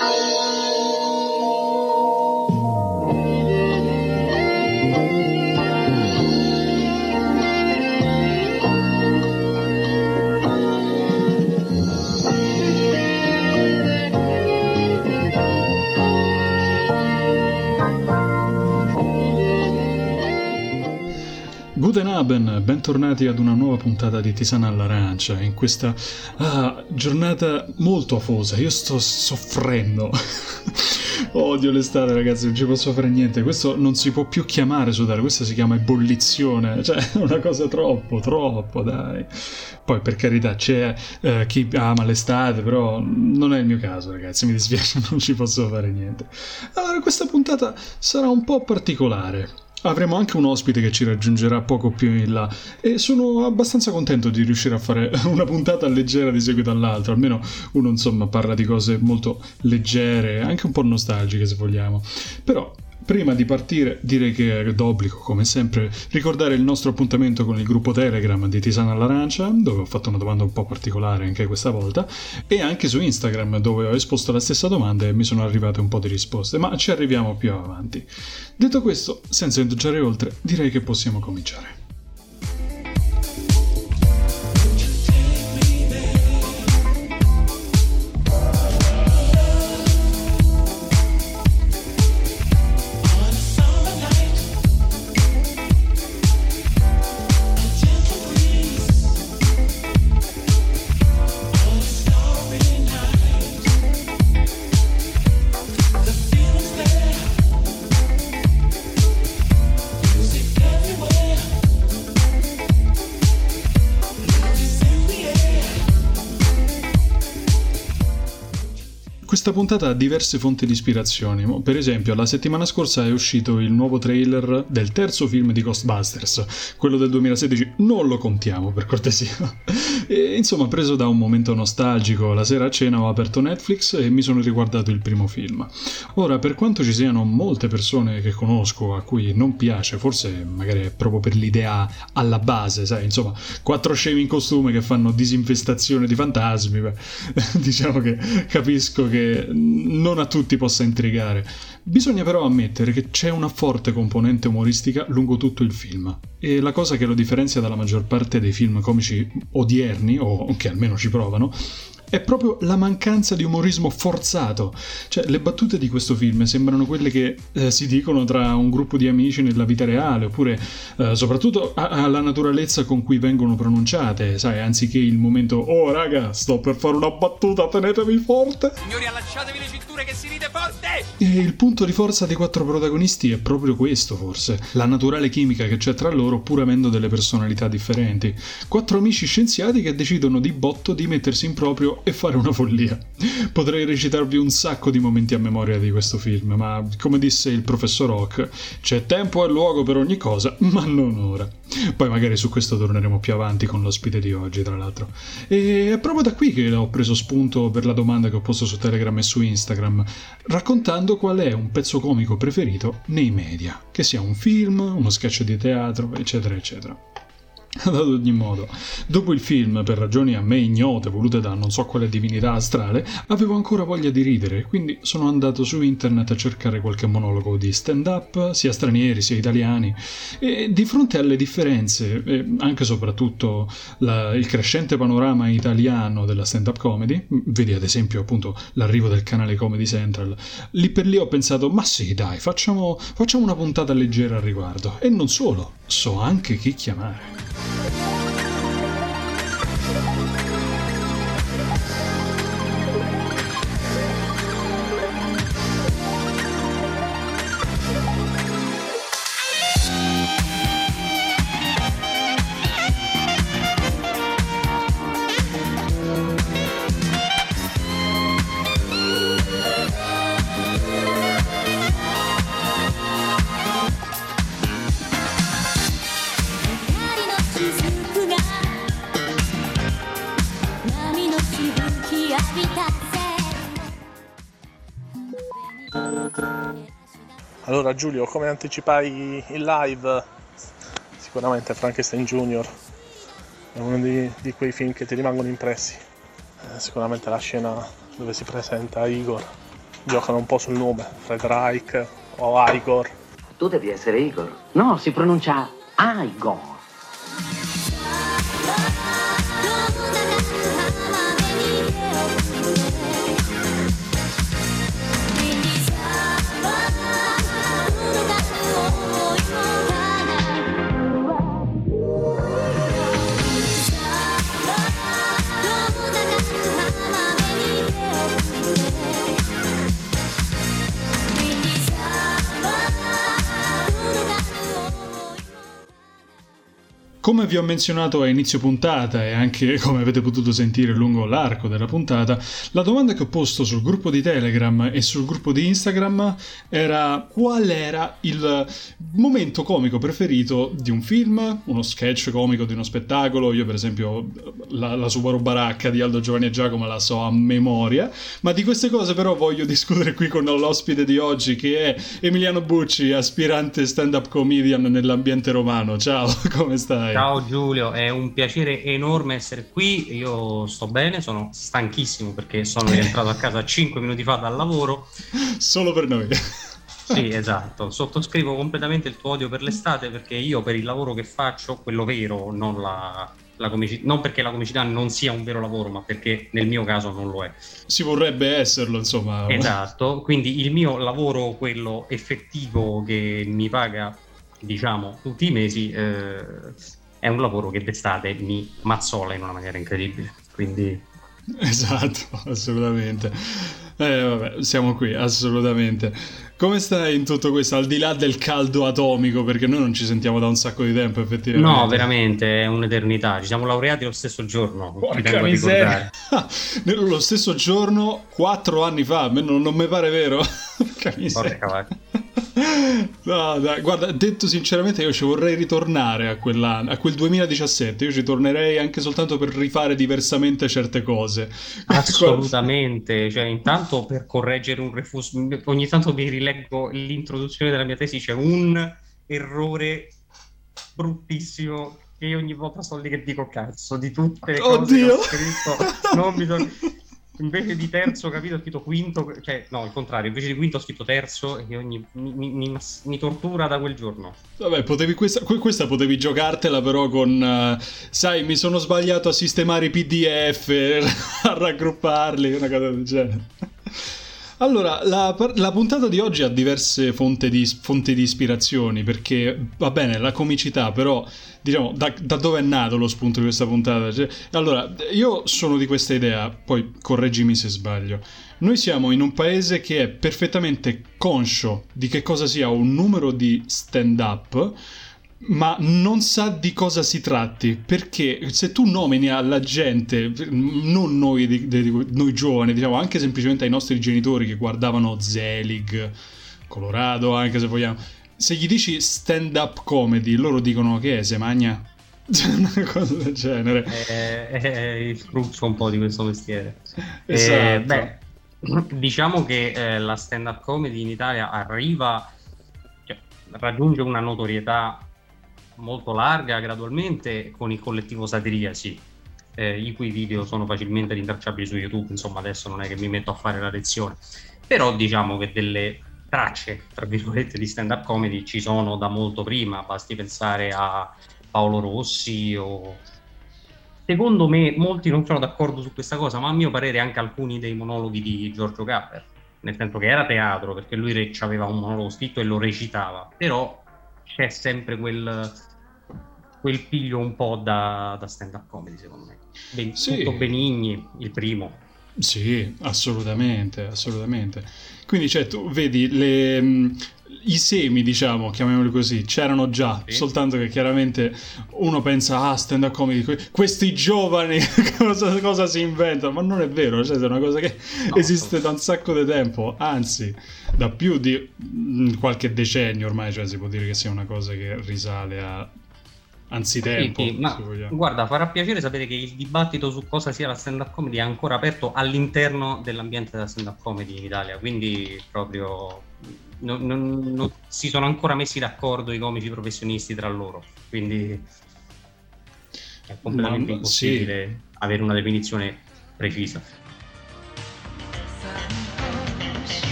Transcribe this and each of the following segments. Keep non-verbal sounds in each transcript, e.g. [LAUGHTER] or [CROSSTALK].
Música Guten Abend, bentornati ad una nuova puntata di Tisana all'Arancia, in questa ah, giornata molto afosa, io sto soffrendo. [LAUGHS] Odio l'estate ragazzi, non ci posso fare niente, questo non si può più chiamare sudare, questo si chiama ebollizione, [LAUGHS] cioè una cosa troppo, troppo, dai. Poi per carità c'è eh, chi ama l'estate, però non è il mio caso ragazzi, mi dispiace, [LAUGHS] non ci posso fare niente. Allora questa puntata sarà un po' particolare Avremo anche un ospite che ci raggiungerà poco più in là e sono abbastanza contento di riuscire a fare [LAUGHS] una puntata leggera di seguito all'altra, almeno uno insomma parla di cose molto leggere, anche un po' nostalgiche se vogliamo. Però Prima di partire direi che è d'obbligo, come sempre, ricordare il nostro appuntamento con il gruppo Telegram di Tisana all'Arancia, dove ho fatto una domanda un po' particolare anche questa volta, e anche su Instagram, dove ho esposto la stessa domanda e mi sono arrivate un po' di risposte, ma ci arriviamo più avanti. Detto questo, senza indugiare oltre, direi che possiamo cominciare. Questa puntata ha diverse fonti di ispirazione. Per esempio, la settimana scorsa è uscito il nuovo trailer del terzo film di Ghostbusters, quello del 2016. Non lo contiamo, per cortesia. E, insomma, preso da un momento nostalgico, la sera a cena ho aperto Netflix e mi sono riguardato il primo film. Ora, per quanto ci siano molte persone che conosco a cui non piace, forse magari è proprio per l'idea alla base, sai, insomma, quattro scemi in costume che fanno disinfestazione di fantasmi, beh, [LAUGHS] diciamo che capisco che non a tutti possa intrigare. Bisogna però ammettere che c'è una forte componente umoristica lungo tutto il film. E la cosa che lo differenzia dalla maggior parte dei film comici odierni, o che almeno ci provano, è proprio la mancanza di umorismo forzato. Cioè, le battute di questo film sembrano quelle che eh, si dicono tra un gruppo di amici nella vita reale, oppure eh, soprattutto alla naturalezza con cui vengono pronunciate, sai, anziché il momento "Oh, raga, sto per fare una battuta, tenetevi forte". Signori, allacciatevi le cinture che si ride forte. E il punto di forza dei quattro protagonisti è proprio questo, forse, la naturale chimica che c'è tra loro pur avendo delle personalità differenti. Quattro amici scienziati che decidono di botto di mettersi in proprio e fare una follia. Potrei recitarvi un sacco di momenti a memoria di questo film, ma come disse il professor Oak, c'è tempo e luogo per ogni cosa, ma non ora. Poi magari su questo torneremo più avanti con l'ospite di oggi, tra l'altro. E è proprio da qui che ho preso spunto per la domanda che ho posto su Telegram e su Instagram, raccontando qual è un pezzo comico preferito nei media, che sia un film, uno sketch di teatro, eccetera, eccetera. [LAUGHS] Ad ogni modo, dopo il film, per ragioni a me ignote, volute da non so quale divinità astrale, avevo ancora voglia di ridere, quindi sono andato su internet a cercare qualche monologo di stand-up, sia stranieri sia italiani, e di fronte alle differenze, e anche soprattutto la, il crescente panorama italiano della stand-up comedy, vedi ad esempio appunto l'arrivo del canale Comedy Central, lì per lì ho pensato, ma sì dai, facciamo, facciamo una puntata leggera al riguardo, e non solo, so anche chi chiamare. Bye. Allora Giulio, come anticipai in live, sicuramente Frankenstein Junior è uno di, di quei film che ti rimangono impressi. Eh, sicuramente la scena dove si presenta Igor giocano un po' sul nome, Fred Reich o Igor. Tu devi essere Igor. No, si pronuncia Igor. Come vi ho menzionato a inizio puntata e anche [LAUGHS] come avete potuto sentire lungo l'arco della puntata, la domanda che ho posto sul gruppo di Telegram e sul gruppo di Instagram era qual era il momento comico preferito di un film, uno sketch comico di uno spettacolo. Io per esempio la, la Subaru Baracca di Aldo Giovanni e Giacomo la so a memoria, ma di queste cose però voglio [LAUGHS] discutere qui con l'ospite di oggi che è Emiliano Bucci, aspirante stand-up comedian nell'ambiente romano. Ciao, [LAUGHS] come stai? Ciao Giulio, è un piacere enorme essere qui. Io sto bene, sono stanchissimo perché sono rientrato a casa 5 minuti fa dal lavoro. Solo per noi. Sì, esatto. Sottoscrivo completamente il tuo odio per l'estate perché io per il lavoro che faccio, quello vero, non la, la comicità, non perché la comicità non sia un vero lavoro, ma perché nel mio caso non lo è. Si vorrebbe esserlo, insomma. Esatto, quindi il mio lavoro, quello effettivo che mi paga, diciamo, tutti i mesi, eh, è un lavoro che d'estate mi mazzola in una maniera incredibile. Quindi... [LAUGHS] Esatto, assolutamente. Eh, vabbè, siamo qui, assolutamente. Come stai in tutto questo, al di là del caldo atomico, perché noi non ci sentiamo da un sacco di tempo, effettivamente. No, veramente, è un'eternità. Ci siamo laureati lo stesso giorno. Porca miseria. [LAUGHS] lo stesso giorno, quattro anni fa, non, non mi pare vero. [LAUGHS] Porca miseria. Porca No, dai, guarda, detto sinceramente, io ci vorrei ritornare a, a quel 2017. Io ci tornerei anche soltanto per rifare diversamente certe cose. [LAUGHS] Assolutamente. cioè, intanto per correggere un refuso, ogni tanto mi rileggo l'introduzione della mia tesi. C'è un errore bruttissimo che io ogni volta sto lì che dico cazzo di tutte le cose Oddio. che ho scritto non mi sono invece di terzo, capito, ho scritto quinto, cioè no, il contrario, invece di quinto ho scritto terzo e ogni, mi, mi, mi, tortura da quel giorno. Vabbè, potevi, questa, questa potevi giocartela però con, uh, sai, mi sono sbagliato a sistemare i PDF, [LAUGHS] a raggrupparli, una cosa del genere. Allora, la, la, puntata di oggi ha diverse di, fonti di, ispirazioni, perché va bene, la comicità, però diciamo, da, da dove è nato lo spunto di questa puntata? Cioè, allora, io sono di questa idea, poi correggimi se sbaglio. Noi siamo in un paese che è perfettamente conscio di che cosa sia un numero di stand-up ma non sa di cosa si tratti perché se tu nomini alla gente non noi, di, di, noi giovani diciamo anche semplicemente ai nostri genitori che guardavano Zelig Colorado anche se vogliamo se gli dici stand up comedy loro dicono che è se magna [LAUGHS] una cosa del genere. È, è il cruccio un po' di questo mestiere. Esatto. Eh, beh, diciamo che eh, la stand up comedy in Italia arriva cioè, raggiunge una notorietà molto larga gradualmente con il collettivo Satiria, sì, eh, i cui video sono facilmente rintracciabili su YouTube, insomma adesso non è che mi metto a fare la lezione, però diciamo che delle tracce, tra virgolette, di stand-up comedy ci sono da molto prima, basti pensare a Paolo Rossi o... Secondo me molti non sono d'accordo su questa cosa, ma a mio parere anche alcuni dei monologhi di Giorgio Gapper, nel senso che era teatro, perché lui aveva un monologo scritto e lo recitava, però c'è sempre quel, quel piglio un po' da, da stand-up comedy, secondo me. Ben, sì. Tutto Benigni, il primo. Sì, assolutamente, assolutamente. Quindi, cioè, tu vedi le, i semi, diciamo, chiamiamoli così, c'erano già, sì. soltanto che chiaramente uno pensa, ah, stand up comedy, questi giovani [LAUGHS] cosa, cosa, si inventano, ma non è vero, cioè, è una cosa che no, esiste da un sacco di tempo, anzi, da più di qualche decennio ormai, cioè si può dire che sia una cosa che risale a anzitempo. Sì, ma guarda, farà piacere sapere che il dibattito su cosa sia la stand-up comedy è ancora aperto all'interno dell'ambiente della stand-up comedy in Italia, quindi proprio non, non, non si sono ancora messi d'accordo i comici professionisti tra loro, quindi è completamente ma, impossibile sì. avere una definizione precisa.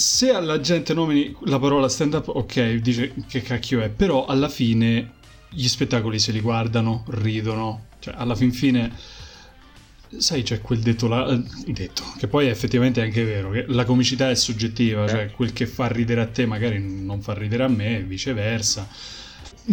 Se alla gente nomini la parola stand up, ok, dice che cacchio è, però alla fine gli spettacoli se li guardano, ridono, cioè alla fin fine sai c'è quel detto là, eh, detto, che poi è effettivamente anche vero, che la comicità è soggettiva, cioè eh. quel che fa ridere a te magari non fa ridere a me e viceversa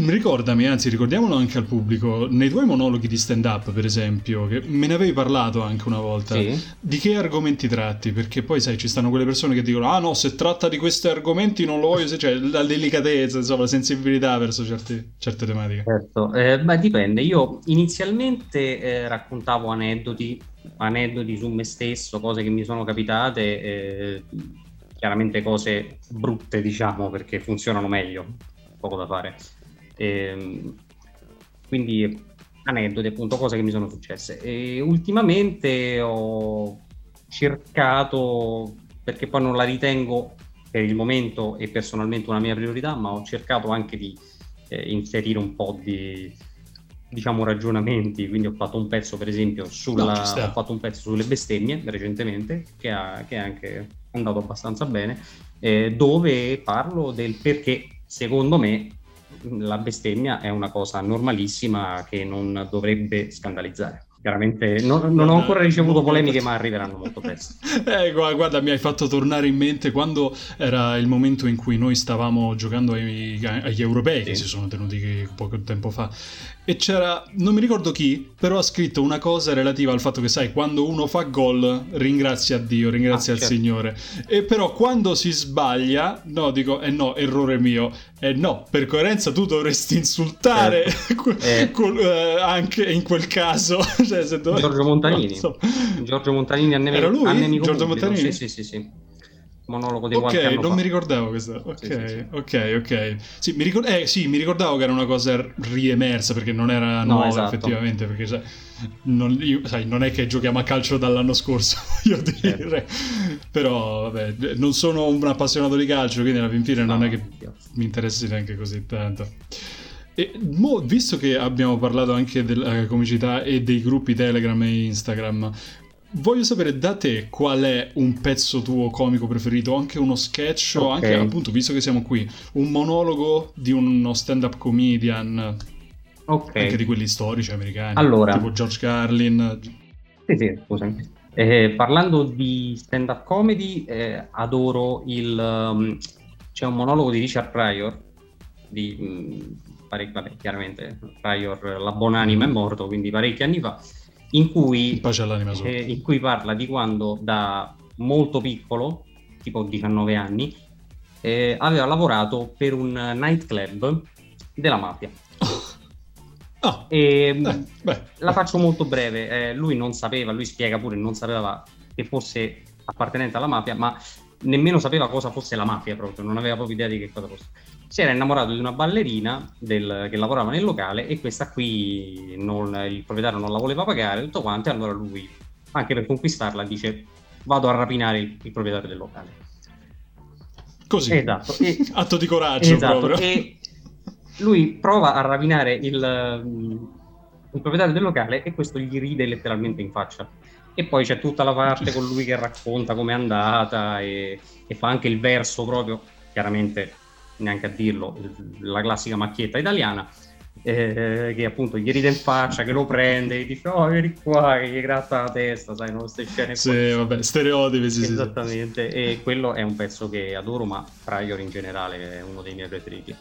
Ricordami, anzi ricordiamolo anche al pubblico, nei tuoi monologhi di stand up per esempio, che me ne avevi parlato anche una volta, sì. di che argomenti tratti? Perché poi sai ci stanno quelle persone che dicono ah no se tratta di questi argomenti non lo voglio, cioè la delicatezza, insomma la sensibilità verso certi, certe tematiche. Certo, eh, beh dipende, io inizialmente eh, raccontavo aneddoti, aneddoti su me stesso, cose che mi sono capitate, eh, chiaramente cose brutte diciamo perché funzionano meglio, poco da fare Ehm, quindi aneddoti, appunto, cose che mi sono successe. E ultimamente ho cercato, perché poi non la ritengo per il momento e personalmente una mia priorità, ma ho cercato anche di eh, inserire un po' di diciamo ragionamenti, quindi ho fatto un pezzo per esempio sulla, no, ho fatto un pezzo sulle bestemmie recentemente che, ha, che è anche andato abbastanza bene, eh, dove parlo del perché secondo me la bestemmia è una cosa normalissima che non dovrebbe scandalizzare. Chiaramente non, non, ho ancora ricevuto polemiche, ma arriveranno molto presto. [LAUGHS] Eh, guarda, mi hai fatto tornare in mente quando era il momento in cui noi stavamo giocando ai, agli europei, sì. che si sono tenuti poco tempo fa, e c'era, non mi ricordo chi, però ha scritto una cosa relativa al fatto che, sai, quando uno fa gol ringrazia Dio, ringrazia ah, il certo. Signore. E però quando si sbaglia, no, dico, eh no, errore mio. Eh no, per coerenza tu dovresti insultare certo. [LAUGHS] eh. col, eh, anche in quel caso. [LAUGHS] cioè, se dov- Giorgio Montanini. So. Giorgio Montanini a nemico, Era lui? Giorgio Montanini? Sì, sì, sì, sì monologo di Ok, qualche anno non fa. mi ricordavo questa. Ok, sì, sì, sì. ok, ok. Sì mi, ricor- eh, sì, mi ricordavo che era una cosa riemersa perché non era no, nuova esatto. effettivamente, perché sai non, io, sai, non, è che giochiamo a calcio dall'anno scorso, [LAUGHS] io dire. Certo. Però, vabbè, non sono un appassionato di calcio, quindi alla fine no, non è che mi interessi neanche così tanto. E mo, visto che abbiamo parlato anche della comicità e dei gruppi Telegram e Instagram, Voglio sapere da te qual è un pezzo tuo comico preferito, anche uno sketch okay. anche appunto, visto che siamo qui, un monologo di uno stand-up comedian, okay. anche di quelli storici americani, allora, tipo George Carlin. Sì, sì, scusami. Eh, parlando di stand-up comedy, eh, adoro il... Um, c'è un monologo di Richard Pryor, di, um, parecchi, vabbè, chiaramente Pryor, la buonanima è morto, quindi parecchi anni fa, in cui, eh, in cui parla di quando da molto piccolo, tipo 19 anni, eh, aveva lavorato per un nightclub della mafia. Oh. [LAUGHS] E, eh, la faccio molto breve. Eh, lui non sapeva, lui spiega pure, non sapeva che fosse appartenente alla mafia, ma nemmeno sapeva cosa fosse la mafia proprio, non aveva proprio idea di che cosa fosse si era innamorato di una ballerina del, che lavorava nel locale e questa qui non, il proprietario non la voleva pagare, tutto quanto, e allora lui, anche per conquistarla, dice vado a rapinare il, il proprietario del locale. Così, esatto. E, [LAUGHS] atto di coraggio esatto. proprio. E lui prova a rapinare il, il proprietario del locale e questo gli ride letteralmente in faccia. E poi c'è tutta la parte con lui che racconta com'è andata e, e fa anche il verso proprio, chiaramente neanche a dirlo, la classica macchietta italiana, eh, che appunto gli ride in faccia, che lo prende, e dice oh vieni qua, che gli gratta la testa, sai, non queste scene Sì, vabbè, stereotipi, sì, Esattamente, sì. e quello è un pezzo che adoro, ma Prior in generale è uno dei miei preferiti.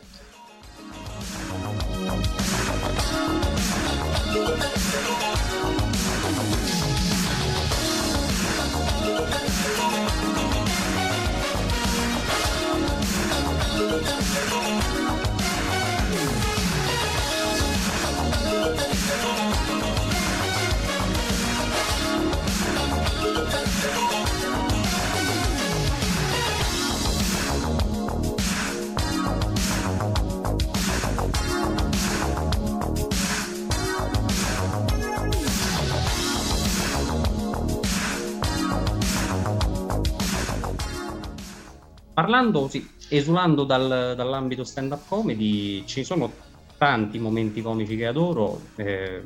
Parlando, sì, esulando dal, dall'ambito stand-up comedy, ci sono tanti momenti comici che adoro. Eh,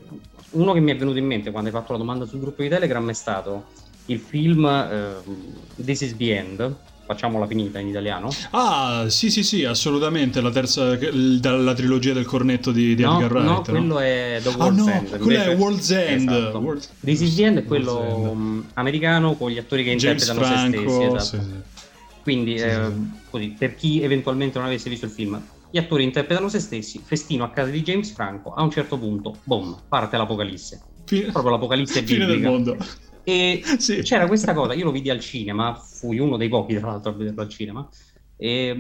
uno che mi è venuto in mente quando hai fatto la domanda sul gruppo di Telegram è stato il film eh, This is the End, facciamola finita in italiano. Ah, sì, sì, sì, assolutamente. La terza, dalla trilogia del cornetto di, di no, Edgar Wright. No, quello è The World's ah, no, quello è World's End. Esatto. World... This is the End è quello End. americano con gli attori che James interpretano Franco, se stessi. Esatto. Sì, sì. Quindi, sì, eh, così, per chi eventualmente non avesse visto il film, gli attori interpretano se stessi, festino a casa di James Franco, a un certo punto, boom, parte l'apocalisse. Fine... Proprio l'apocalisse biblica. [LAUGHS] Fine del mondo. E [LAUGHS] sì. c'era questa cosa, io lo vidi al cinema, fui uno dei pochi tra l'altro a vederlo al cinema, e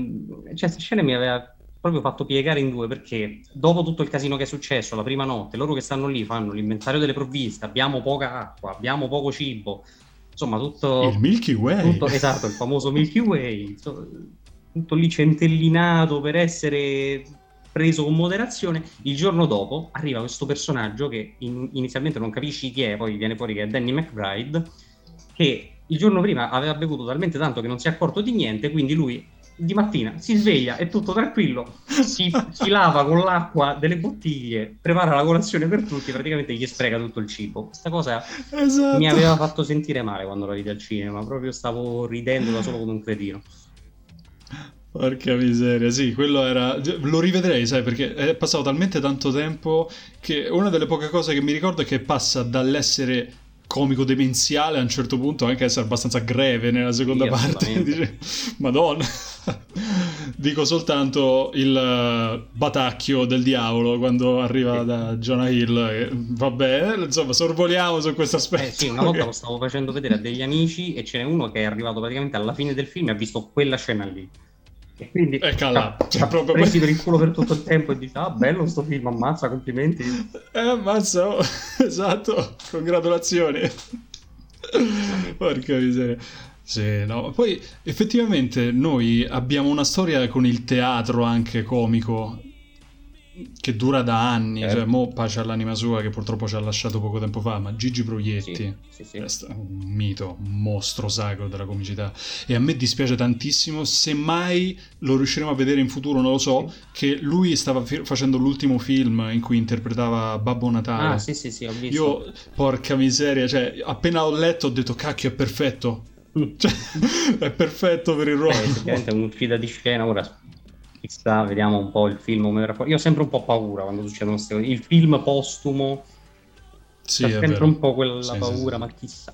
cioè, questa scena mi aveva proprio fatto piegare in due perché dopo tutto il casino che è successo la prima notte, loro che stanno lì fanno l'inventario delle provviste, abbiamo poca acqua, abbiamo poco cibo, insomma tutto... Il Milky Way. Tutto, esatto, il famoso Milky Way, tutto lì centellinato per essere preso con moderazione. Il giorno dopo arriva questo personaggio che in, inizialmente non capisci chi è, poi viene fuori che è Danny McBride, che il giorno prima aveva bevuto talmente tanto che non si è accorto di niente, quindi lui di mattina si sveglia, è tutto tranquillo, si, si, lava con l'acqua delle bottiglie, prepara la colazione per tutti, praticamente gli spreca tutto il cibo. Questa cosa esatto. mi aveva fatto sentire male quando la vidi al cinema, proprio stavo ridendo da solo come un cretino. Porca miseria, sì, quello era. Lo rivedrei, sai, perché è passato talmente tanto tempo che una delle poche cose che mi ricordo è che passa dall'essere comico demenziale a un certo punto anche essere abbastanza greve nella seconda sì, parte. [LAUGHS] Dice, Madonna. [LAUGHS] Dico soltanto il uh, batacchio del diavolo quando arriva da Jonah Hill. E, vabbè, insomma, sorvoliamo su questo aspetto. Eh sì, una volta lo stavo facendo vedere a degli amici e ce n'è uno che è arrivato praticamente alla fine del film e ha visto quella scena lì. E quindi e cala, [LAUGHS] cioè, proprio presi per il culo per tutto il tempo e dice ah bello sto film ammazza complimenti eh ammazza oh, [LAUGHS] esatto congratulazioni porca miseria sì, no. Poi effettivamente noi abbiamo una storia con il teatro anche comico che dura da anni, eh. cioè mo pace all'anima sua che purtroppo ci ha lasciato poco tempo fa, ma Gigi Proietti sì, sì, sì. è un mito, un mostro sacro della comicità e a me dispiace tantissimo, se mai lo riusciremo a vedere in futuro non lo so, che lui stava fi- facendo l'ultimo film in cui interpretava Babbo Natale. Ah sì sì sì, ho visto. Io, porca miseria, cioè appena ho letto ho detto cacchio è perfetto. [LAUGHS] Cioè, è perfetto per il ruolo. Eh, è un'uscita di scena ora chissà, vediamo un po' il film. Io ho sempre un po' paura quando succedono queste cose. Il film postumo sì, c'è sempre vero. un po' quella sì, paura, sì, ma chissà.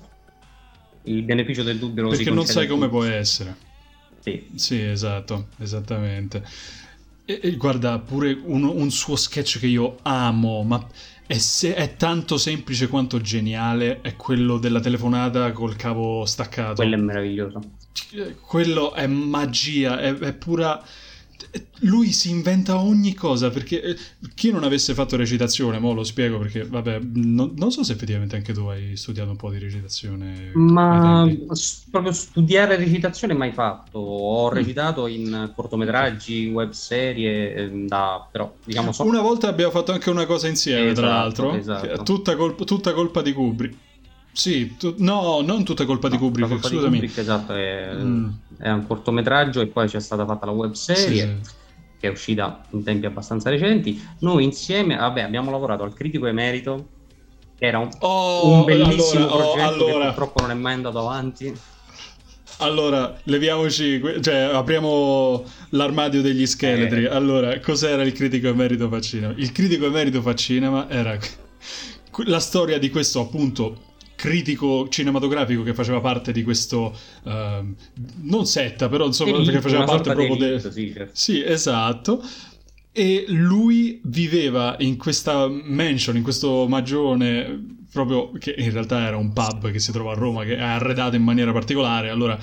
Il beneficio del dubbio lo Perché non sai come può essere. Sì. Sì, esatto, esattamente. E, e guarda, pure un, un, suo sketch che io amo, ma è, se, è, tanto semplice quanto geniale, è quello della telefonata col cavo staccato. Quello è meraviglioso. Quello è magia, è, è pura lui si inventa ogni cosa perché eh, chi non avesse fatto recitazione, mo lo spiego perché vabbè, no, non so se effettivamente anche tu hai studiato un po' di recitazione. Ma proprio studiare recitazione mai fatto, ho mm. recitato in cortometraggi, web serie, ehm, da, però diciamo so... Una volta abbiamo fatto anche una cosa insieme, esatto, tra l'altro, esatto. tutta, colpa, tutta colpa di Kubrick. Sì, tu... no, non tutta colpa no, di Kubrick, colpa scusami. Di Kubrick, esatto, è, mm. è, un cortometraggio e poi c'è stata fatta la web serie. Sì, sì. Che è uscita in tempi abbastanza recenti. Noi insieme, vabbè, abbiamo lavorato al critico emerito, che era un, oh, un bellissimo allora, oh, progetto allora. che purtroppo non è mai andato avanti. Allora, leviamoci, cioè apriamo l'armadio degli scheletri. Eh. Allora, cos'era il critico emerito fa cinema? Il critico emerito fa cinema era [LAUGHS] la storia di questo appunto critico cinematografico che faceva parte di questo uh, non setta però insomma elite, che faceva parte proprio del sì, certo. sì esatto e lui viveva in questa mansion in questo magione proprio che in realtà era un pub che si trova a Roma che è arredato in maniera particolare allora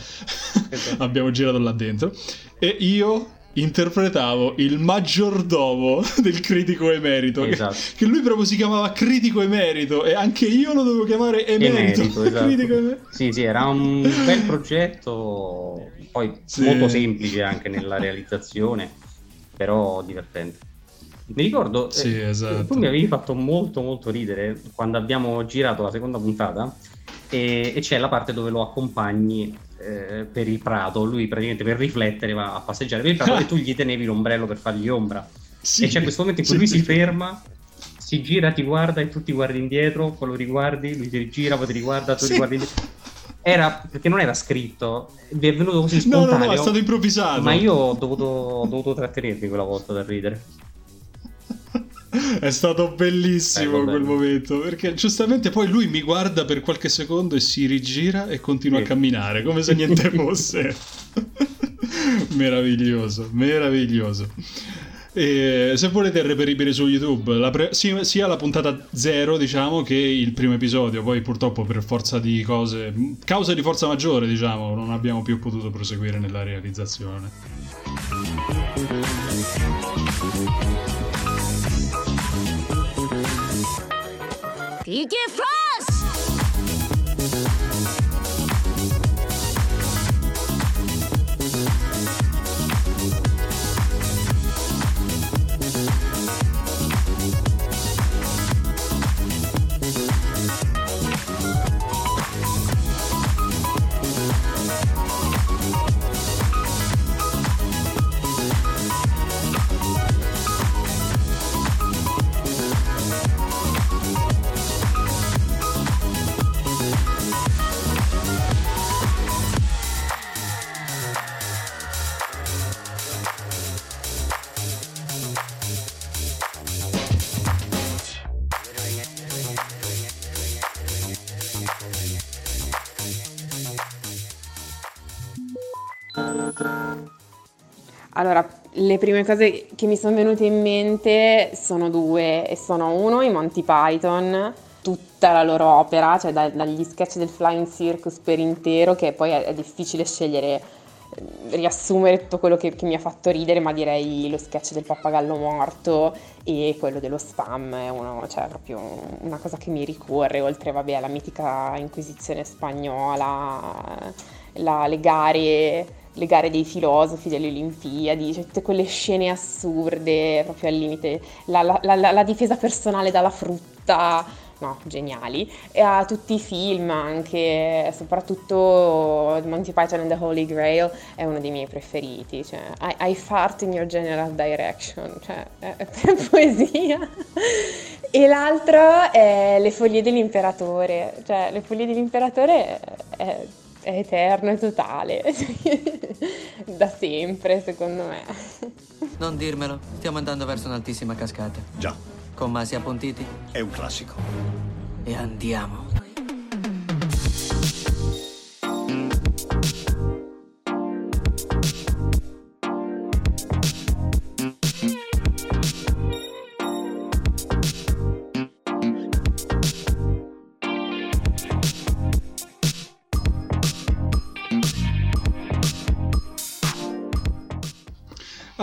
esatto. [LAUGHS] abbiamo girato là dentro e io interpretavo il maggiordomo [LAUGHS] del critico emerito. Esatto. Che, che, lui proprio si chiamava critico emerito e anche io lo dovevo chiamare emerito. emerito, [LAUGHS] esatto. emerito. Sì, sì, era un bel progetto, poi sì. molto semplice anche nella realizzazione, però divertente. Mi ricordo, sì, eh, esatto. tu mi avevi fatto molto molto ridere quando abbiamo girato la seconda puntata e, e c'è la parte dove lo accompagni eh, per il prato, lui praticamente per riflettere va a passeggiare per il prato [LAUGHS] e tu gli tenevi l'ombrello per fargli ombra. Sì, e c'è questo momento in cui sì, lui sì. si ferma, si gira, ti guarda e tu ti guardi indietro, poi lo riguardi, lui ti rigira, poi ti riguarda, tu ti guardi indietro. era perché non era scritto, vi è venuto così spontaneo. No, no, no, è stato improvvisato. Ma io ho dovuto, ho dovuto trattenermi quella volta da ridere. È stato bellissimo bello, quel momento perché giustamente poi lui mi guarda per qualche secondo e si rigira e continua sì. a camminare come se niente [LAUGHS] fosse. meraviglioso, meraviglioso. E se volete è reperibile su YouTube la pre- sia la puntata 0 diciamo che il primo episodio poi purtroppo per forza di cose causa di forza maggiore diciamo non abbiamo più potuto proseguire nella realizzazione You get frost! Allora, le prime cose che mi sono venute in mente sono due, e sono uno i Monty Python, tutta la loro opera, cioè da, dagli sketch del Flying Circus per intero, che poi è, è difficile scegliere, eh, riassumere tutto quello che, che, mi ha fatto ridere, ma direi lo sketch del pappagallo morto e quello dello spam, è uno, cioè proprio una cosa che mi ricorre, oltre vabbè, alla mitica Inquisizione spagnola, la, le gare le gare dei filosofi delle Olimpiadi, cioè tutte quelle scene assurde, proprio al limite, la, la, la, la difesa personale dalla frutta, no, geniali, e a tutti i film anche, soprattutto Monty Python and the Holy Grail è uno dei miei preferiti, cioè I, I fart in your general direction, cioè è, è [LAUGHS] poesia. E l'altro è Le foglie dell'imperatore, cioè Le foglie dell'imperatore è, è eterno e totale. [LAUGHS] da sempre, secondo me. Non dirmelo, stiamo andando verso un'altissima cascata. Già. Con masi appuntiti? È un classico. E andiamo.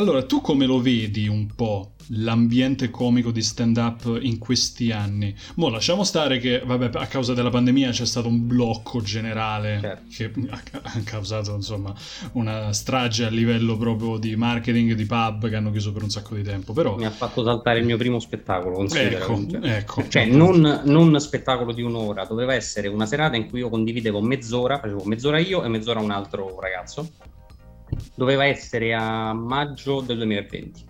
Allora, tu come lo vedi un po' l'ambiente comico di stand-up in questi anni? Mo' lasciamo stare che, vabbè, a causa della pandemia c'è stato un blocco generale certo. che ha causato, insomma, una strage a livello proprio di marketing di pub che hanno chiuso per un sacco di tempo, però... Mi ha fatto saltare il mio primo spettacolo, Ecco, ecco. Cioè, non, non spettacolo di un'ora, doveva essere una serata in cui io condividevo mezz'ora, facevo mezz'ora io e mezz'ora un altro ragazzo doveva essere a maggio del 2020.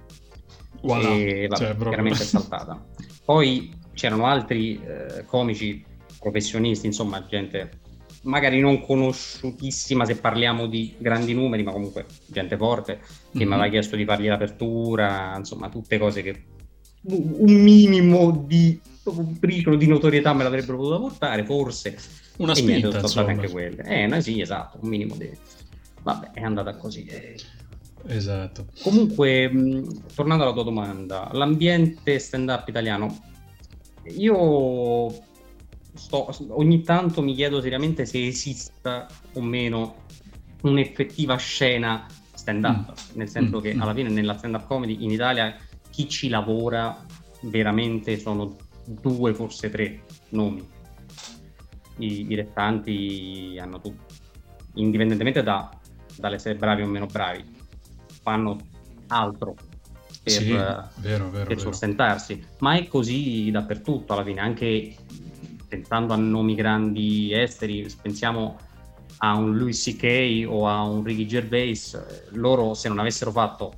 Voilà. E vabbè, cioè, chiaramente è saltata. Poi c'erano altri eh, comici professionisti, insomma, gente magari non conosciutissima se parliamo di grandi numeri, ma comunque gente forte che mm-hmm. mi aveva chiesto di fargli l'apertura, insomma, tutte cose che un minimo di un briciolo di notorietà me l'avrebbero potuto portare, forse. Una spinta, niente, anche quelle. Eh, no, sì, esatto, un minimo di Vabbè, è andata così. Esatto. Comunque, mh, tornando alla tua domanda, l'ambiente stand-up italiano, io sto, ogni tanto mi chiedo seriamente se esista o meno un'effettiva scena stand-up, mm. nel senso mm. che alla fine nella stand-up comedy in Italia chi ci lavora veramente sono due, forse tre nomi. I, i restanti hanno tutti, indipendentemente da dall'essere bravi o meno bravi, fanno altro per, sì, vero, vero, per vero. sostentarsi. Ma è così dappertutto alla fine, anche pensando a nomi grandi esteri, pensiamo a un Louis C.K. o a un Ricky Gervais, loro se non avessero fatto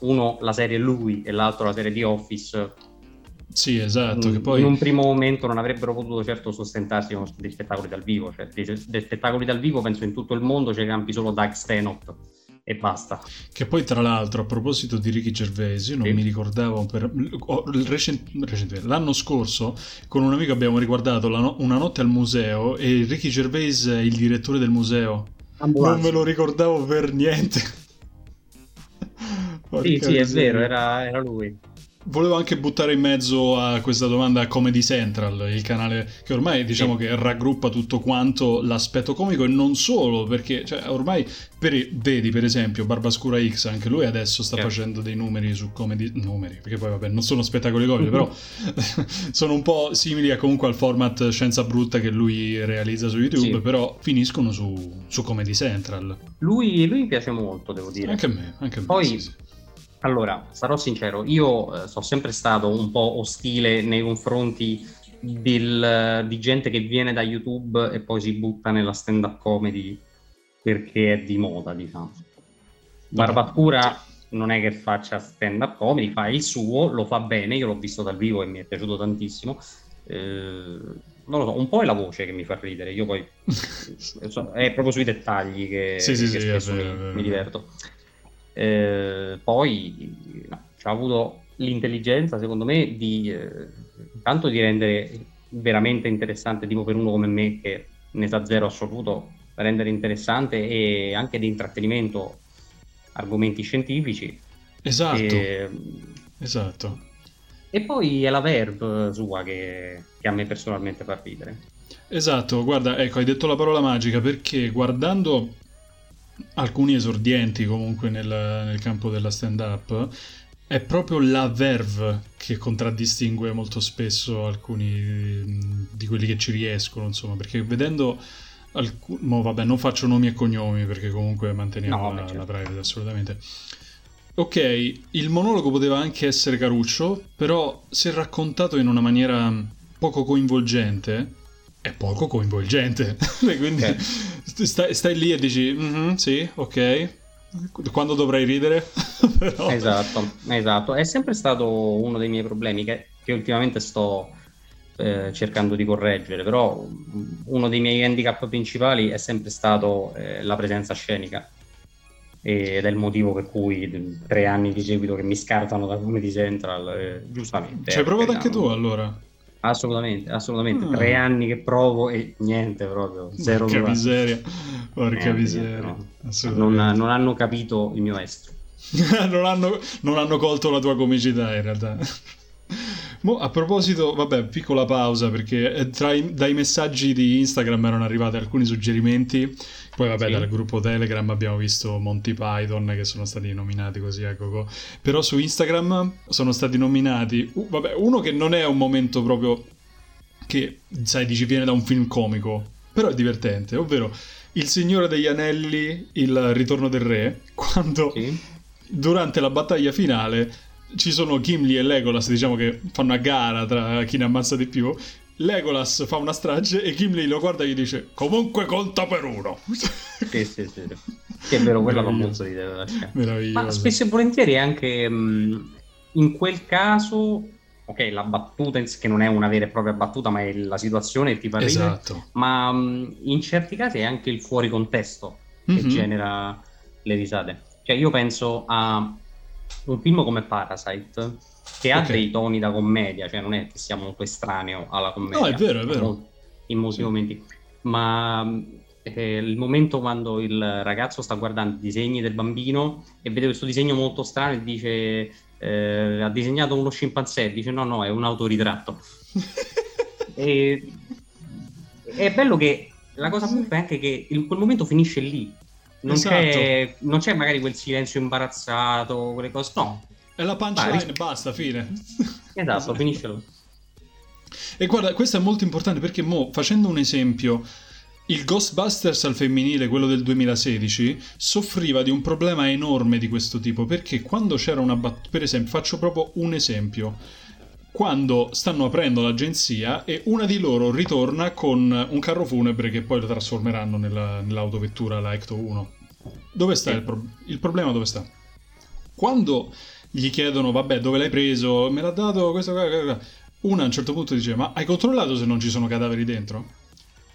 uno la serie Lui e l'altro la serie di Office, Sì, esatto. Che poi... In un primo momento non avrebbero potuto certo sostentarsi con dei spettacoli dal vivo. Cioè, dei, dei spettacoli dal vivo, penso in tutto il mondo c'è campi solo Doug Stanhope e basta. Che poi, tra l'altro, a proposito di Ricky Gervais, io non sì. mi ricordavo per... oh, recent... Recent... l'anno scorso con un amico abbiamo riguardato no... Una notte al museo e Ricky Gervais è il direttore del museo. Ambulanza. Non me lo ricordavo per niente. sì, sì, è vero, era, era lui. Volevo anche buttare in mezzo a questa domanda Comedy Central, il canale che ormai diciamo sì. che raggruppa tutto quanto l'aspetto comico e non solo, perché cioè, ormai per, vedi per esempio Barbascura X, anche lui adesso sta sì. facendo dei numeri su comedy, numeri, perché poi vabbè non sono spettacoli comici, però [LAUGHS] sono un po' simili a, comunque al format Scienza Brutta che lui realizza su YouTube, sì. però finiscono su, su Comedy Central. Lui, lui, mi piace molto, devo dire. Anche a me, anche a me. Poi allora, sarò sincero, io eh, sono sempre stato un po' ostile nei confronti del, di gente che viene da YouTube e poi si butta nella stand-up comedy perché è di moda, diciamo. Barbatura non è che faccia stand-up comedy, fa il suo, lo fa bene, io l'ho visto dal vivo e mi è piaciuto tantissimo. Eh, non lo so, un po' è la voce che mi fa ridere, io poi [LAUGHS] è proprio sui dettagli che, sì, sì, che sì, spesso vero, mi, mi diverto. Eh, poi no, ha avuto l'intelligenza, secondo me, di eh, intanto di rendere veramente interessante, tipo per uno come me che ne sa zero assoluto, rendere interessante e anche di intrattenimento argomenti scientifici. Esatto. E, esatto. E poi è la verb sua che, che a me personalmente fa ridere. Esatto, guarda, ecco, hai detto la parola magica perché guardando alcuni esordienti comunque nel, nel campo della stand-up, è proprio la verve che contraddistingue molto spesso alcuni di quelli che ci riescono, insomma, perché vedendo alcuni... vabbè, non faccio nomi e cognomi perché comunque manteniamo no, la, certo. la privacy assolutamente. Ok, il monologo poteva anche essere caruccio, però se raccontato in una maniera poco coinvolgente, è poco coinvolgente. [LAUGHS] Quindi okay. stai, stai, lì e dici, mm-hmm, sì, ok. Quando dovrai ridere? [LAUGHS] Però... Esatto, esatto. È sempre stato uno dei miei problemi che, che ultimamente sto eh, cercando di correggere, però uno dei miei handicap principali è sempre stato eh, la presenza scenica ed è il motivo per cui tre anni di seguito che mi scartano da Comedy Central, eh, giustamente. Ci hai provato anche tu allora? Assolutamente, assolutamente. Mm. Tre anni che provo e niente proprio. Zero Porca miseria. Porca miseria. No. Non, non, hanno capito il mio estro. [LAUGHS] non, hanno, non hanno colto la tua comicità in realtà. Mo, a proposito, vabbè, piccola pausa perché eh, tra i, dai messaggi di Instagram erano arrivati alcuni suggerimenti. Poi, vabbè, sì. dal gruppo Telegram abbiamo visto Monty Python che sono stati nominati così a Coco. Però su Instagram sono stati nominati, uh, vabbè, uno che non è un momento proprio che, sai, dici viene da un film comico, però è divertente, ovvero Il Signore degli Anelli, Il Ritorno del Re, quando sì. durante la battaglia finale ci sono Gimli e Legolas, diciamo che fanno a gara tra chi ne ammazza di più. Legolas fa una strage e Gimli lo guarda e gli dice comunque conta per uno. Sì, sì, sì. Che è vero, quella posso dire. Meraviglioso. Ma spesso e volentieri anche mh, in quel caso, ok, la battuta, che non è una vera e propria battuta, ma è la situazione che ti fa ridere, esatto. ma mh, in certi casi è anche il fuori contesto che mm-hmm. genera le risate. Cioè io penso a un film come Parasite che ha okay. dei toni da commedia, cioè non è che sia molto estraneo alla commedia. No, è vero, è vero. In molti sì. momenti. Ma eh, il momento quando il ragazzo sta guardando i disegni del bambino e vede questo disegno molto strano e dice eh, ha disegnato uno scimpanzé, dice no, no, è un autoritratto. [LAUGHS] e, è bello che la cosa buffa è anche che in quel momento finisce lì non, esatto. c'è, non c'è magari quel silenzio imbarazzato, quelle cose. No. È la punchline, Vai. basta, fine. Esatto, finiscelo. E guarda, questo è molto importante perché mo, facendo un esempio, il Ghostbusters al femminile, quello del 2016, soffriva di un problema enorme di questo tipo perché quando c'era una battuta, per esempio, faccio proprio un esempio, quando stanno aprendo l'agenzia e una di loro ritorna con un carro funebre che poi lo trasformeranno nella, nell'autovettura, la Ecto 1. Dove sta il, pro- il problema? Dove sta? Quando gli chiedono, vabbè, dove l'hai preso? Me l'ha dato questo una a un certo punto dice ma hai controllato se non ci sono cadaveri dentro?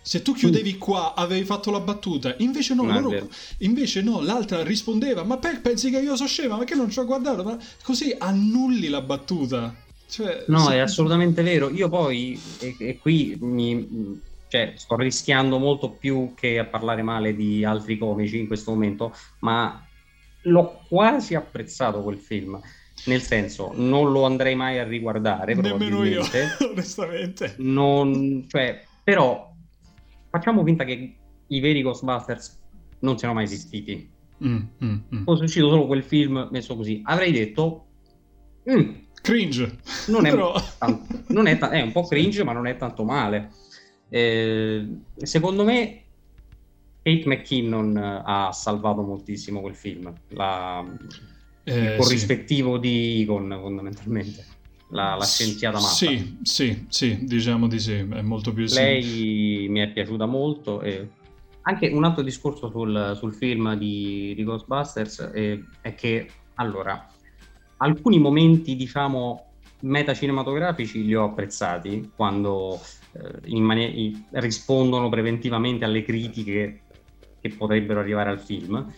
Se tu chiudevi qua avevi fatto la battuta, invece no, loro, invece no l'altra rispondeva ma pensi che io so scema, ma che non ci ho guardato? Ma così annulli la battuta. Cioè, no, se... è assolutamente vero. Io poi, e, e qui mi, cioè, sto rischiando molto più che a parlare male di altri comici in questo momento, ma l'ho quasi apprezzato quel film. Nel senso, non lo andrei mai a riguardare. Nemmeno io, [LAUGHS] onestamente. Non, cioè, però facciamo finta che i veri Ghostbusters non siano mai esistiti. Mm, mm, mm. Fosse uscito solo quel film messo così, avrei detto. Mm, cringe. Non è, [LAUGHS] Però... tanto, non è, ta- è, un po' cringe, ma non è tanto male. Eh, secondo me Kate McKinnon ha salvato moltissimo quel film, la, eh, il corrispettivo sì. di Egon fondamentalmente, la, la scienziata matta. Sì, sì, sì, diciamo di sì, è molto più... Lei mi è piaciuta molto e anche un altro discorso sul, sul film di, di Ghostbusters è, è che, allora, alcuni momenti, diciamo, metacinematografici li ho apprezzati quando eh, mani- rispondono preventivamente alle critiche che potrebbero arrivare al film.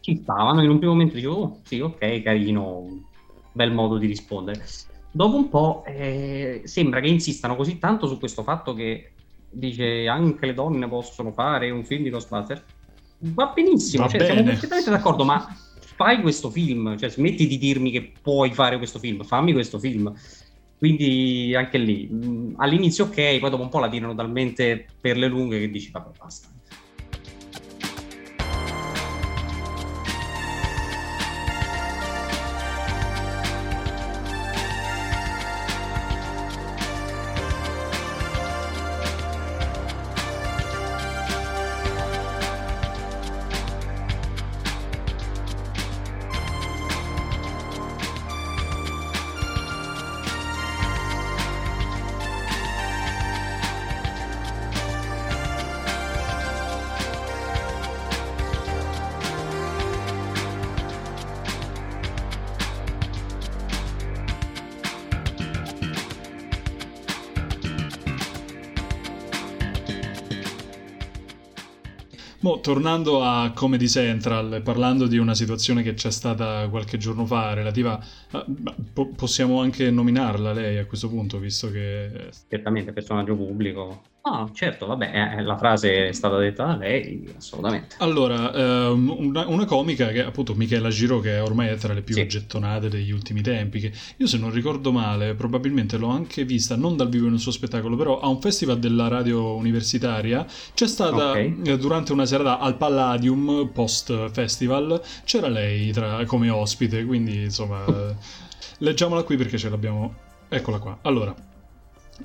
Ci stavano, in un primo momento dicevo, oh, sì, ok, carino, bel modo di rispondere. Dopo un po' eh, sembra che insistano così tanto su questo fatto che dice anche le donne possono fare un film di Ghostbusters. Va benissimo, Va cioè, siamo perfettamente d'accordo, ma fai questo film, cioè smetti di dirmi che puoi fare questo film, fammi questo film. Quindi anche lì, mm, all'inizio ok, poi dopo un po' la tirano talmente per le lunghe che dici vabbè basta. Tornando a Comedy Central, parlando di una situazione che c'è stata qualche giorno fa relativa, a, po- possiamo anche nominarla lei a questo punto, visto che... Certamente, personaggio pubblico. Ah, certo, vabbè, eh, eh, la frase è stata detta da lei, assolutamente. Allora, ehm, una, una, comica che appunto Michela Giro, che ormai è tra le più sì. gettonate degli ultimi tempi, che io se non ricordo male, probabilmente l'ho anche vista, non dal vivo in un suo spettacolo, però a un festival della radio universitaria c'è stata, okay. Eh, durante una serata al Palladium, post festival, c'era lei tra, come ospite, quindi insomma, [LAUGHS] leggiamola qui perché ce l'abbiamo, eccola qua. Allora,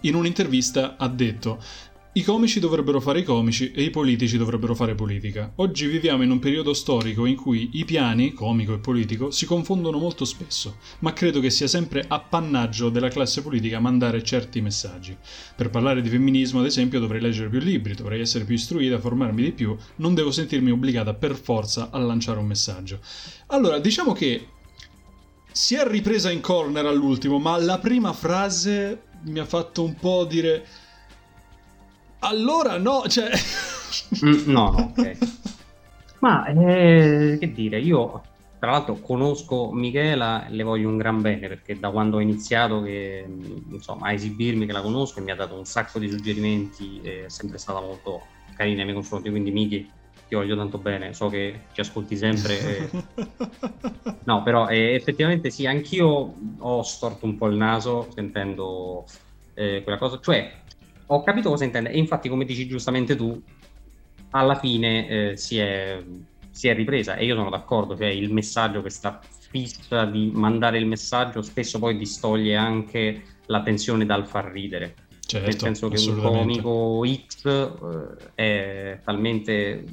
in un'intervista ha detto i comici dovrebbero fare i comici e i politici dovrebbero fare politica. Oggi viviamo in un periodo storico in cui i piani, comico e politico, si confondono molto spesso, ma credo che sia sempre appannaggio della classe politica mandare certi messaggi. Per parlare di femminismo, ad esempio, dovrei leggere più libri, dovrei essere più istruita, formarmi di più, non devo sentirmi obbligata per forza a lanciare un messaggio. Allora, diciamo che si è ripresa in corner all'ultimo, ma la prima frase mi ha fatto un po' dire allora no, cioè mm, no, no, ok. Ma eh, che dire, io tra l'altro conosco Michela e le voglio un gran bene perché da quando ho iniziato che, insomma, a esibirmi che la conosco e mi ha dato un sacco di suggerimenti, è sempre stata molto carina nei miei confronti, quindi Miki ti voglio tanto bene, so che ci ascolti sempre. E... [LAUGHS] No, però eh, effettivamente sì, anch'io ho storto un po' il naso sentendo eh, quella cosa, cioè ho capito cosa intende. E infatti come dici giustamente tu, alla fine eh, si, è, si, è, ripresa. E io sono d'accordo, cioè il messaggio, questa fissa di mandare il messaggio spesso poi distoglie anche l'attenzione dal far ridere. Certo, Nel senso che un comico X eh, è talmente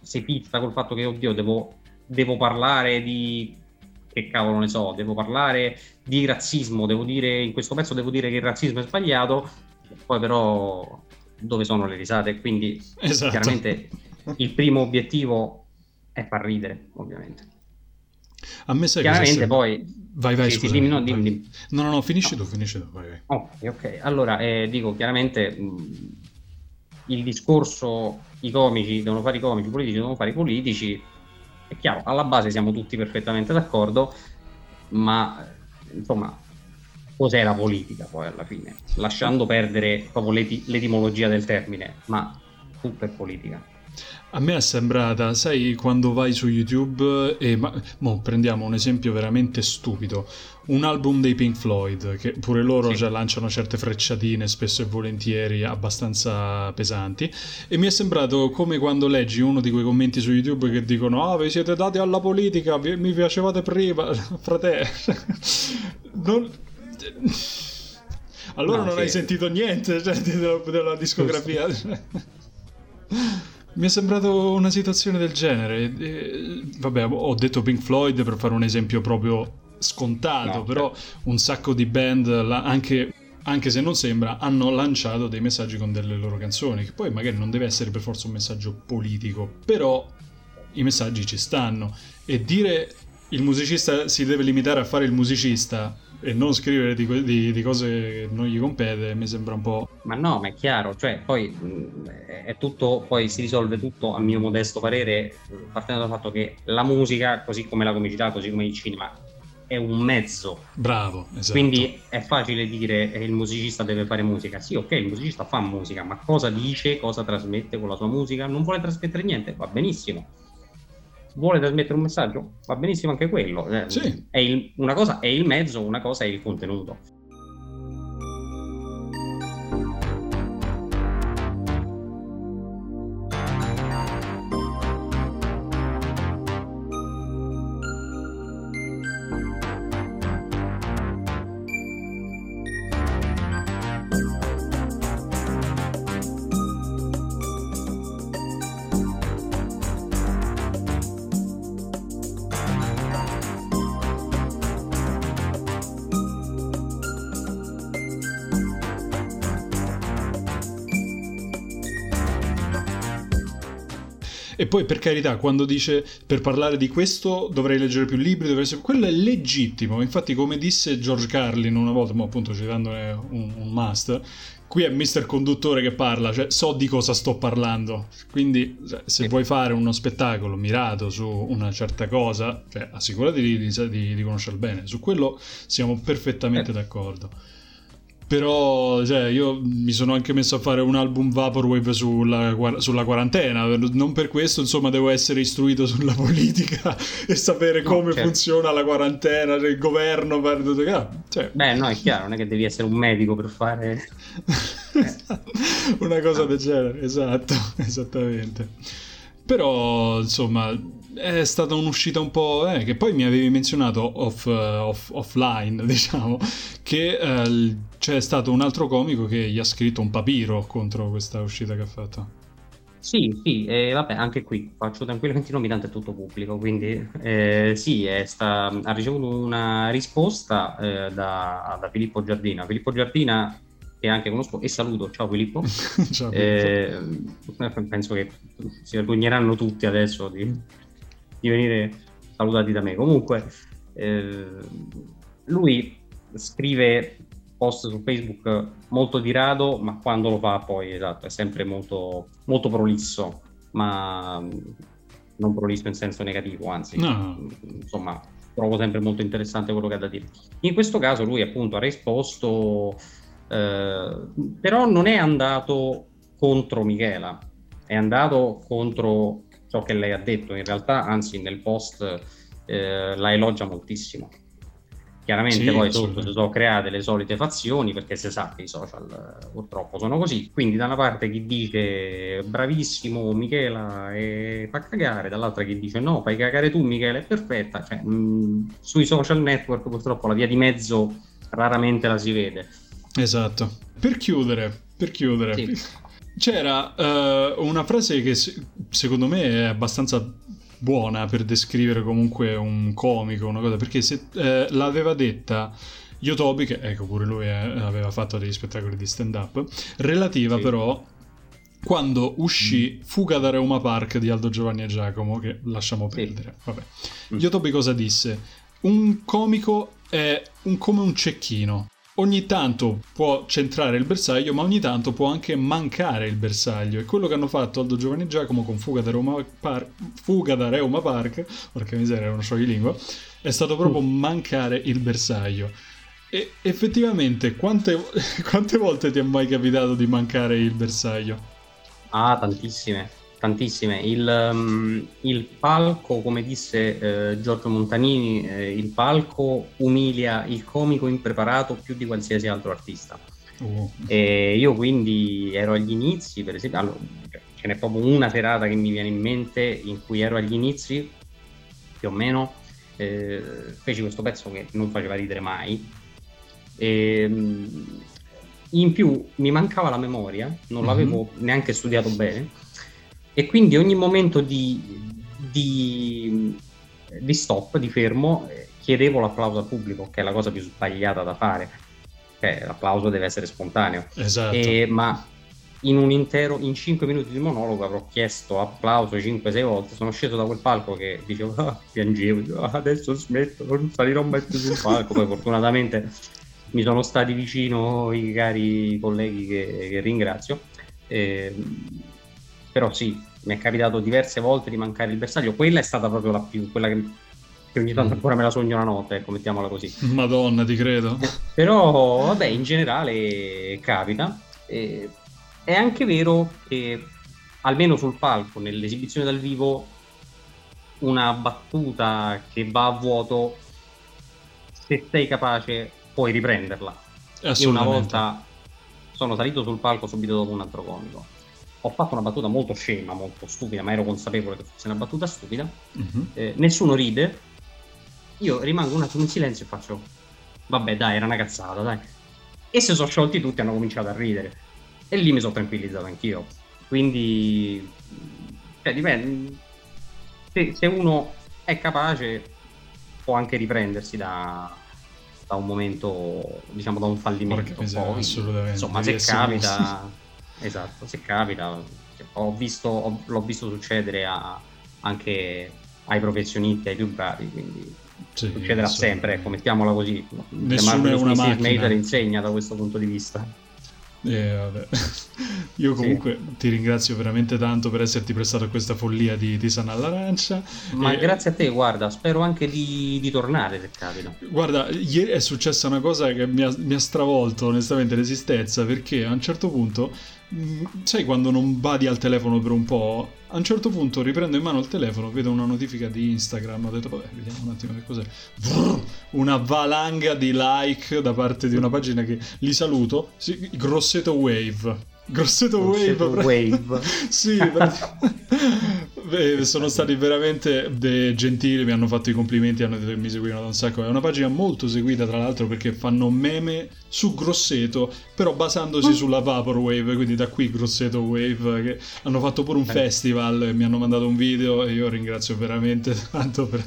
si pizza col fatto che oddio devo, devo parlare di che cavolo ne so, devo parlare di razzismo, devo dire in questo pezzo devo dire che il razzismo è sbagliato, poi però dove sono le risate? Quindi esatto. chiaramente il primo obiettivo è far ridere, ovviamente. A me sai Chiaramente poi... Vai, vai, sì, scusa. Sì, no, dimmi, dimmi. No, no, no, finisci tu, finisci tu, vai, vai. Ok, ok. Allora, eh, dico, chiaramente mh, il discorso, i comici devono fare i comici, i politici devono fare i politici, è chiaro, alla base siamo tutti perfettamente d'accordo, ma insomma, cos'è la politica poi alla fine? Lasciando perdere proprio l'eti- l'etimologia del termine, ma tutto è politica. A me è sembrata, sai, quando vai su YouTube e ma, mo, prendiamo un esempio veramente stupido, un album dei Pink Floyd, che pure loro Sì. già lanciano certe frecciatine spesso e volentieri abbastanza pesanti, e mi è sembrato come quando leggi uno di quei commenti su YouTube che dicono "Ah, vi siete dati alla politica, vi- mi piacevate prima, [LAUGHS] frate". [LAUGHS] non [LAUGHS] allora No, non sì. hai sentito niente cioè, della, della discografia. [LAUGHS] Mi è sembrato una situazione del genere. E, vabbè, ho detto Pink Floyd per fare un esempio proprio scontato, No, però un sacco di band, anche, anche se non sembra, hanno lanciato dei messaggi con delle loro canzoni, che poi magari non deve essere per forza un messaggio politico, però i messaggi ci stanno. E dire il musicista si deve limitare a fare il musicista e non scrivere di, di- di cose che non gli compete mi sembra un po'... Ma no, ma è chiaro, cioè poi mh, è tutto, poi si risolve tutto, a mio modesto parere, partendo dal fatto che la musica, così come la comicità, così come il cinema, è un mezzo. Bravo, esatto. Quindi è facile dire eh, il musicista deve fare musica. Sì, ok, il musicista fa musica, ma cosa dice, cosa trasmette con la sua musica? Non vuole trasmettere niente, va benissimo. Vuole trasmettere un messaggio? Va benissimo anche quello. Eh, Sì. è il- una cosa è il mezzo, una cosa è il contenuto. Poi per carità, quando dice per parlare di questo dovrei leggere più libri, dovrei quello è legittimo. Infatti, come disse George Carlin una volta, ma appunto citandone un, un must, qui è Mister Conduttore che parla, cioè so di cosa sto parlando. Quindi, se vuoi fare uno spettacolo mirato su una certa cosa, cioè, assicurati di, di, di, conoscerlo bene. Su quello siamo perfettamente Eh. d'accordo. Però, cioè, io mi sono anche messo a fare un album Vaporwave sulla, sulla quarantena. Non per questo, insomma, devo essere istruito sulla [LAUGHS] politica e sapere come certo. funziona la quarantena, il governo. per- Cioè, Beh, no, è chiaro, non è che devi essere un medico per fare. [LAUGHS] una cosa del genere, esatto, [LAUGHS] esattamente. Però, insomma, è stata un'uscita un po'... eh, che poi mi avevi menzionato off- eh, off- offline, diciamo, che l- c'è stato un altro comico che gli ha scritto un papiro contro questa uscita che ha fatto. Sì, sì, e vabbè, anche qui faccio tranquillamente i nomi, tanto è tutto pubblico, quindi eh, sì, è sta- ha ricevuto una risposta eh, da, da Filippo Giardina. Filippo Giardina, che anche conosco, e saluto, ciao Filippo. [LAUGHS] Ciao, Eh, penso che si vergogneranno tutti adesso di, di venire salutati da me. Comunque, eh, lui scrive post su Facebook molto di rado, ma quando lo fa poi, esatto, è sempre molto, molto prolisso, ma non prolisso in senso negativo, anzi, No. insomma, trovo sempre molto interessante quello che ha da dire. In questo caso lui appunto ha risposto, eh, però non è andato contro Michela, è andato contro ciò che lei ha detto, in realtà, anzi nel post eh, la elogia moltissimo. Chiaramente Sì, poi sotto si sono create le solite fazioni perché si sa che i social eh, purtroppo sono così. Quindi da una parte chi dice bravissimo Michela e fa cagare, dall'altra chi dice no, fai cagare tu Michela è perfetta. Cioè, mh, sui social network purtroppo la via di mezzo raramente la si vede. Esatto. Per chiudere, per chiudere, Sì. c'era eh, una frase che se- secondo me è abbastanza buona per descrivere comunque un comico, una cosa, perché se, eh, l'aveva detta Yotobi, che ecco pure lui eh, aveva fatto degli spettacoli di stand up, relativa Sì. però quando uscì mm. Fuga da Reuma Park di Aldo Giovanni e Giacomo, che lasciamo perdere. Sì. Vabbè. Mm. Yotobi cosa disse? Un comico è un, come un cecchino. Ogni tanto può centrare il bersaglio, ma ogni tanto può anche mancare il bersaglio. E quello che hanno fatto Aldo Giovanni Giacomo con Fuga da Reuma Park, Fuga da Reuma Park, porca miseria, è uno scioglilingua, è stato proprio mancare il bersaglio. E effettivamente, quante, [LAUGHS] quante volte ti è mai capitato di mancare il bersaglio? Ah, tantissime, tantissime. Il, um, il palco, come disse eh, Giorgio Montanini, eh, il palco umilia il comico impreparato più di qualsiasi altro artista. Oh. Io quindi ero agli inizi, per esempio, allora, ce n'è proprio una serata che mi viene in mente in cui ero agli inizi, più o meno, eh, feci questo pezzo che non faceva ridere mai. E, ehm, in più mi mancava la memoria, non mm-hmm. l'avevo neanche studiato bene e quindi ogni momento di, di, di stop, di fermo, eh, chiedevo l'applauso al pubblico, che è la cosa più sbagliata da fare. Cioè, l'applauso deve essere spontaneo. Esatto. E, ma in un intero, in 5 minuti di monologo avrò chiesto applauso 5-6 volte, sono sceso da quel palco che dicevo, ah, piangevo, dicevo, ah, adesso smetto, non salirò mai più sul palco, poi fortunatamente mi sono stati vicino i cari colleghi che, che ringrazio. Eh, però sì, mi è capitato diverse volte di mancare il bersaglio. Quella è stata proprio la più, quella che, che ogni tanto mm. ancora me la sogno la notte, ecco, mettiamola così. Madonna, ti credo. Però, vabbè, in generale capita. Eh, è anche vero che, almeno sul palco, nell'esibizione dal vivo, una battuta che va a vuoto, se sei capace puoi riprenderla. Io una volta sono salito sul palco subito dopo un altro comico. Ho fatto una battuta molto scema, molto stupida, ma ero consapevole che fosse una battuta stupida. Uh-huh. Eh, nessuno ride. Io rimango un attimo in silenzio e faccio, vabbè dai, era una cazzata, dai. E se sono sciolti tutti hanno cominciato a ridere. E lì mi sono tranquillizzato anch'io. Quindi, cioè, dipende. Se, se uno è capace, può anche riprendersi da, da un momento, diciamo da un fallimento. Poi, assolutamente. Insomma, se capita, esatto, se capita, ho visto, ho, l'ho visto succedere a, anche ai professionisti, ai più bravi, quindi sì, succederà sempre, ecco, mettiamola così. Nessuno è una macchina. insegna da questo punto di vista. Eh, [LAUGHS] Io comunque sì. ti ringrazio veramente tanto per esserti prestato a questa follia di, di Sana all'arancia. Ma e... grazie a te, guarda, spero anche di, di, tornare se capita. Guarda, ieri è successa una cosa che mi ha, mi ha stravolto onestamente l'esistenza perché a un certo punto sai quando non badi al telefono per un po'? A un certo punto riprendo in mano il telefono, vedo una notifica di Instagram, ho detto vabbè, vediamo un attimo che cos'è. una valanga di like da parte di una pagina che li saluto, sì, Grosseto Wave. Grosseto, Grosseto Wave. Wave. [LAUGHS] sì, Beh, sono stati veramente gentili, mi hanno fatto i complimenti, hanno detto che mi seguivano da un sacco. È una pagina molto seguita, tra l'altro, perché fanno meme su Grosseto, però basandosi oh. sulla Vaporwave, quindi da qui Grosseto Wave, che hanno fatto pure un eh. festival mi hanno mandato un video e io ringrazio veramente tanto per,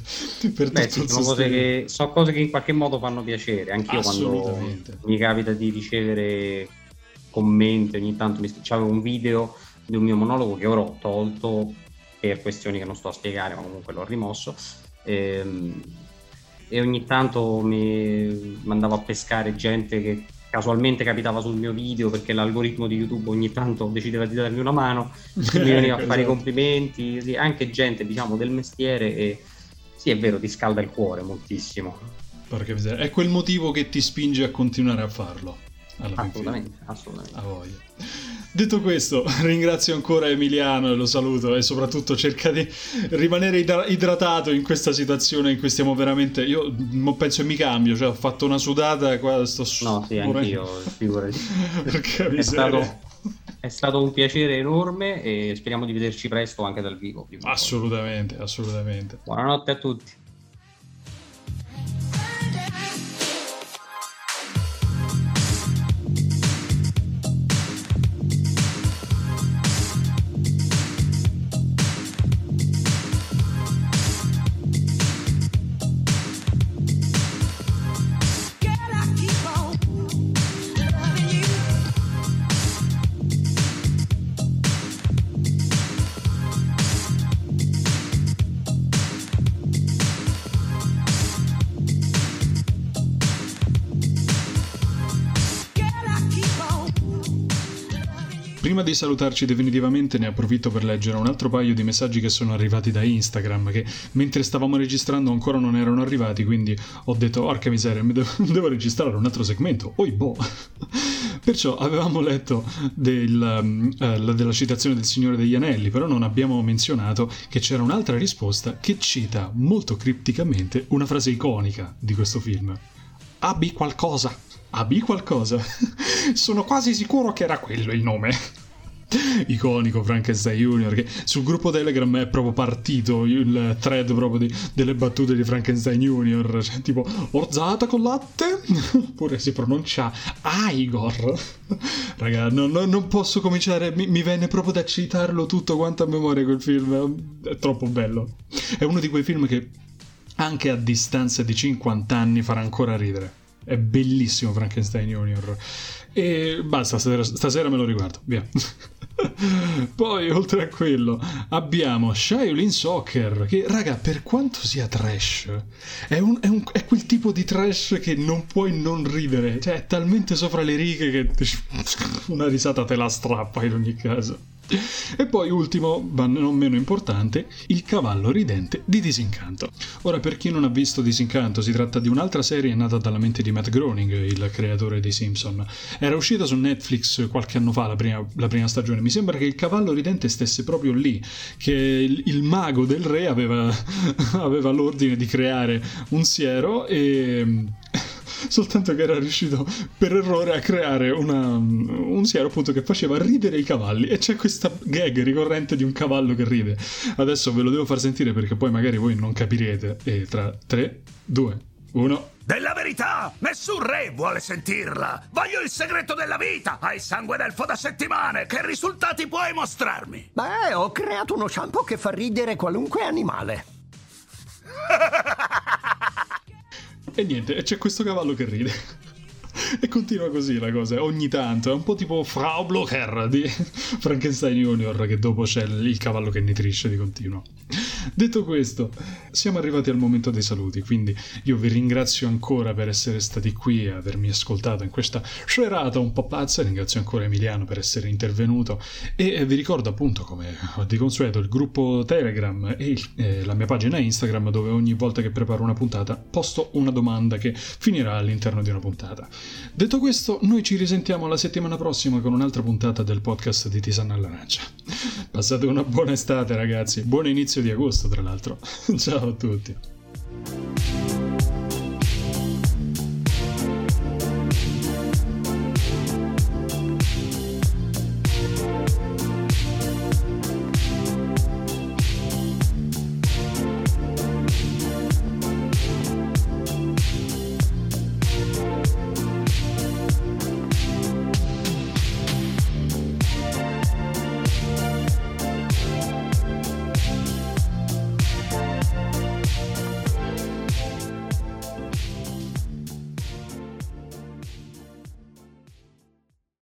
per Beh, tutto sì, sono, cose che, sono cose che in qualche modo fanno piacere, anche io quando mi capita di ricevere commenti, ogni tanto mi c'avevo un video di un mio monologo che ora ho tolto per questioni che non sto a spiegare, ma comunque l'ho rimosso. E, ehm, e ogni tanto mi mandavo a pescare gente che casualmente capitava sul mio video perché l'algoritmo di YouTube ogni tanto decideva di darmi una mano, [LAUGHS] mi veniva a fare i esatto. complimenti, sì, anche gente diciamo del mestiere e sì è vero ti scalda il cuore moltissimo. Miseria, è quel motivo che ti spinge a continuare a farlo. Assolutamente, assolutamente. A voglia. Detto questo, [LAUGHS] ringrazio ancora Emiliano e lo saluto e soprattutto cerca di rimanere idratato in questa situazione in cui stiamo veramente... Io penso che mi cambio, cioè ho fatto una sudata qua, sto... No, sì, anch'io, figurati. [LAUGHS] Perché è stato, è stato un piacere enorme e speriamo di vederci presto anche dal vivo. Assolutamente, assolutamente. Buonanotte a tutti. Di salutarci definitivamente ne approfitto per leggere un altro paio di messaggi che sono arrivati da Instagram, che mentre stavamo registrando ancora non erano arrivati, quindi ho detto, orca miseria, devo, [LAUGHS] devo registrare un altro segmento. Oi boh! [LAUGHS] Perciò avevamo letto del, uh, della citazione del Signore degli Anelli, però non abbiamo menzionato che c'era un'altra risposta che cita molto cripticamente una frase iconica di questo film. Abbi qualcosa. Abbi qualcosa. [LAUGHS] Sono quasi sicuro che era quello il nome iconico Frankenstein Junior che sul gruppo Telegram è proprio partito il thread proprio di, delle battute di Frankenstein Junior. Cioè, tipo orzata con latte? [LAUGHS] Oppure si pronuncia Igor. Raga no, no, non posso cominciare mi, mi, venne proprio da citarlo tutto quanto a memoria quel film. È troppo bello. È uno di quei film che anche a distanza di 50 anni farà ancora ridere. È bellissimo Frankenstein Junior e basta stasera, stasera me lo riguardo. Via [LAUGHS] Poi, oltre a quello, abbiamo Shaolin Soccer, che, raga, per quanto sia trash, è, un, è, un, è, quel tipo di trash che non puoi non ridere. Cioè, è talmente sopra le righe che una risata te la strappa in ogni caso. E poi ultimo, ma non meno importante, il cavallo ridente di Disincanto. Ora per chi non ha visto Disincanto, si tratta di un'altra serie nata dalla mente di Matt Groening, il creatore dei Simpson. Era uscita su Netflix qualche anno fa la prima, la prima stagione. Mi sembra che il cavallo ridente stesse proprio lì, che il, il mago del re aveva, [LAUGHS] aveva l'ordine di creare un siero e [LAUGHS] soltanto che era riuscito per errore a creare una, un siero appunto che faceva ridere i cavalli. E c'è questa gag ricorrente di un cavallo che ride. Adesso ve lo devo far sentire perché poi magari voi non capirete. E tra 3, 2, 1... Della verità! Nessun re vuole sentirla! Voglio il segreto della vita! Hai sangue d'elfo da settimane! Che risultati puoi mostrarmi? Beh, ho creato uno shampoo che fa ridere qualunque animale. E niente, c'è questo cavallo che ride. e continua così la cosa, ogni tanto. È un po' tipo Frau Blocher di Frankenstein Junior, che dopo c'è il cavallo che nitrisce di continuo. Detto questo, siamo arrivati al momento dei saluti, quindi io vi ringrazio ancora per essere stati qui e avermi ascoltato in questa serata un po' pazza, ringrazio ancora Emiliano per essere intervenuto e vi ricordo appunto come di consueto il gruppo Telegram e eh, la mia pagina Instagram dove ogni volta che preparo una puntata posto una domanda che finirà all'interno di una puntata. Detto questo, noi ci risentiamo la settimana prossima con un'altra puntata del podcast di Tisana all'Arancia. Passate una buona estate ragazzi, buon inizio di agosto, tra l'altro. [LAUGHS] Ciao a tutti.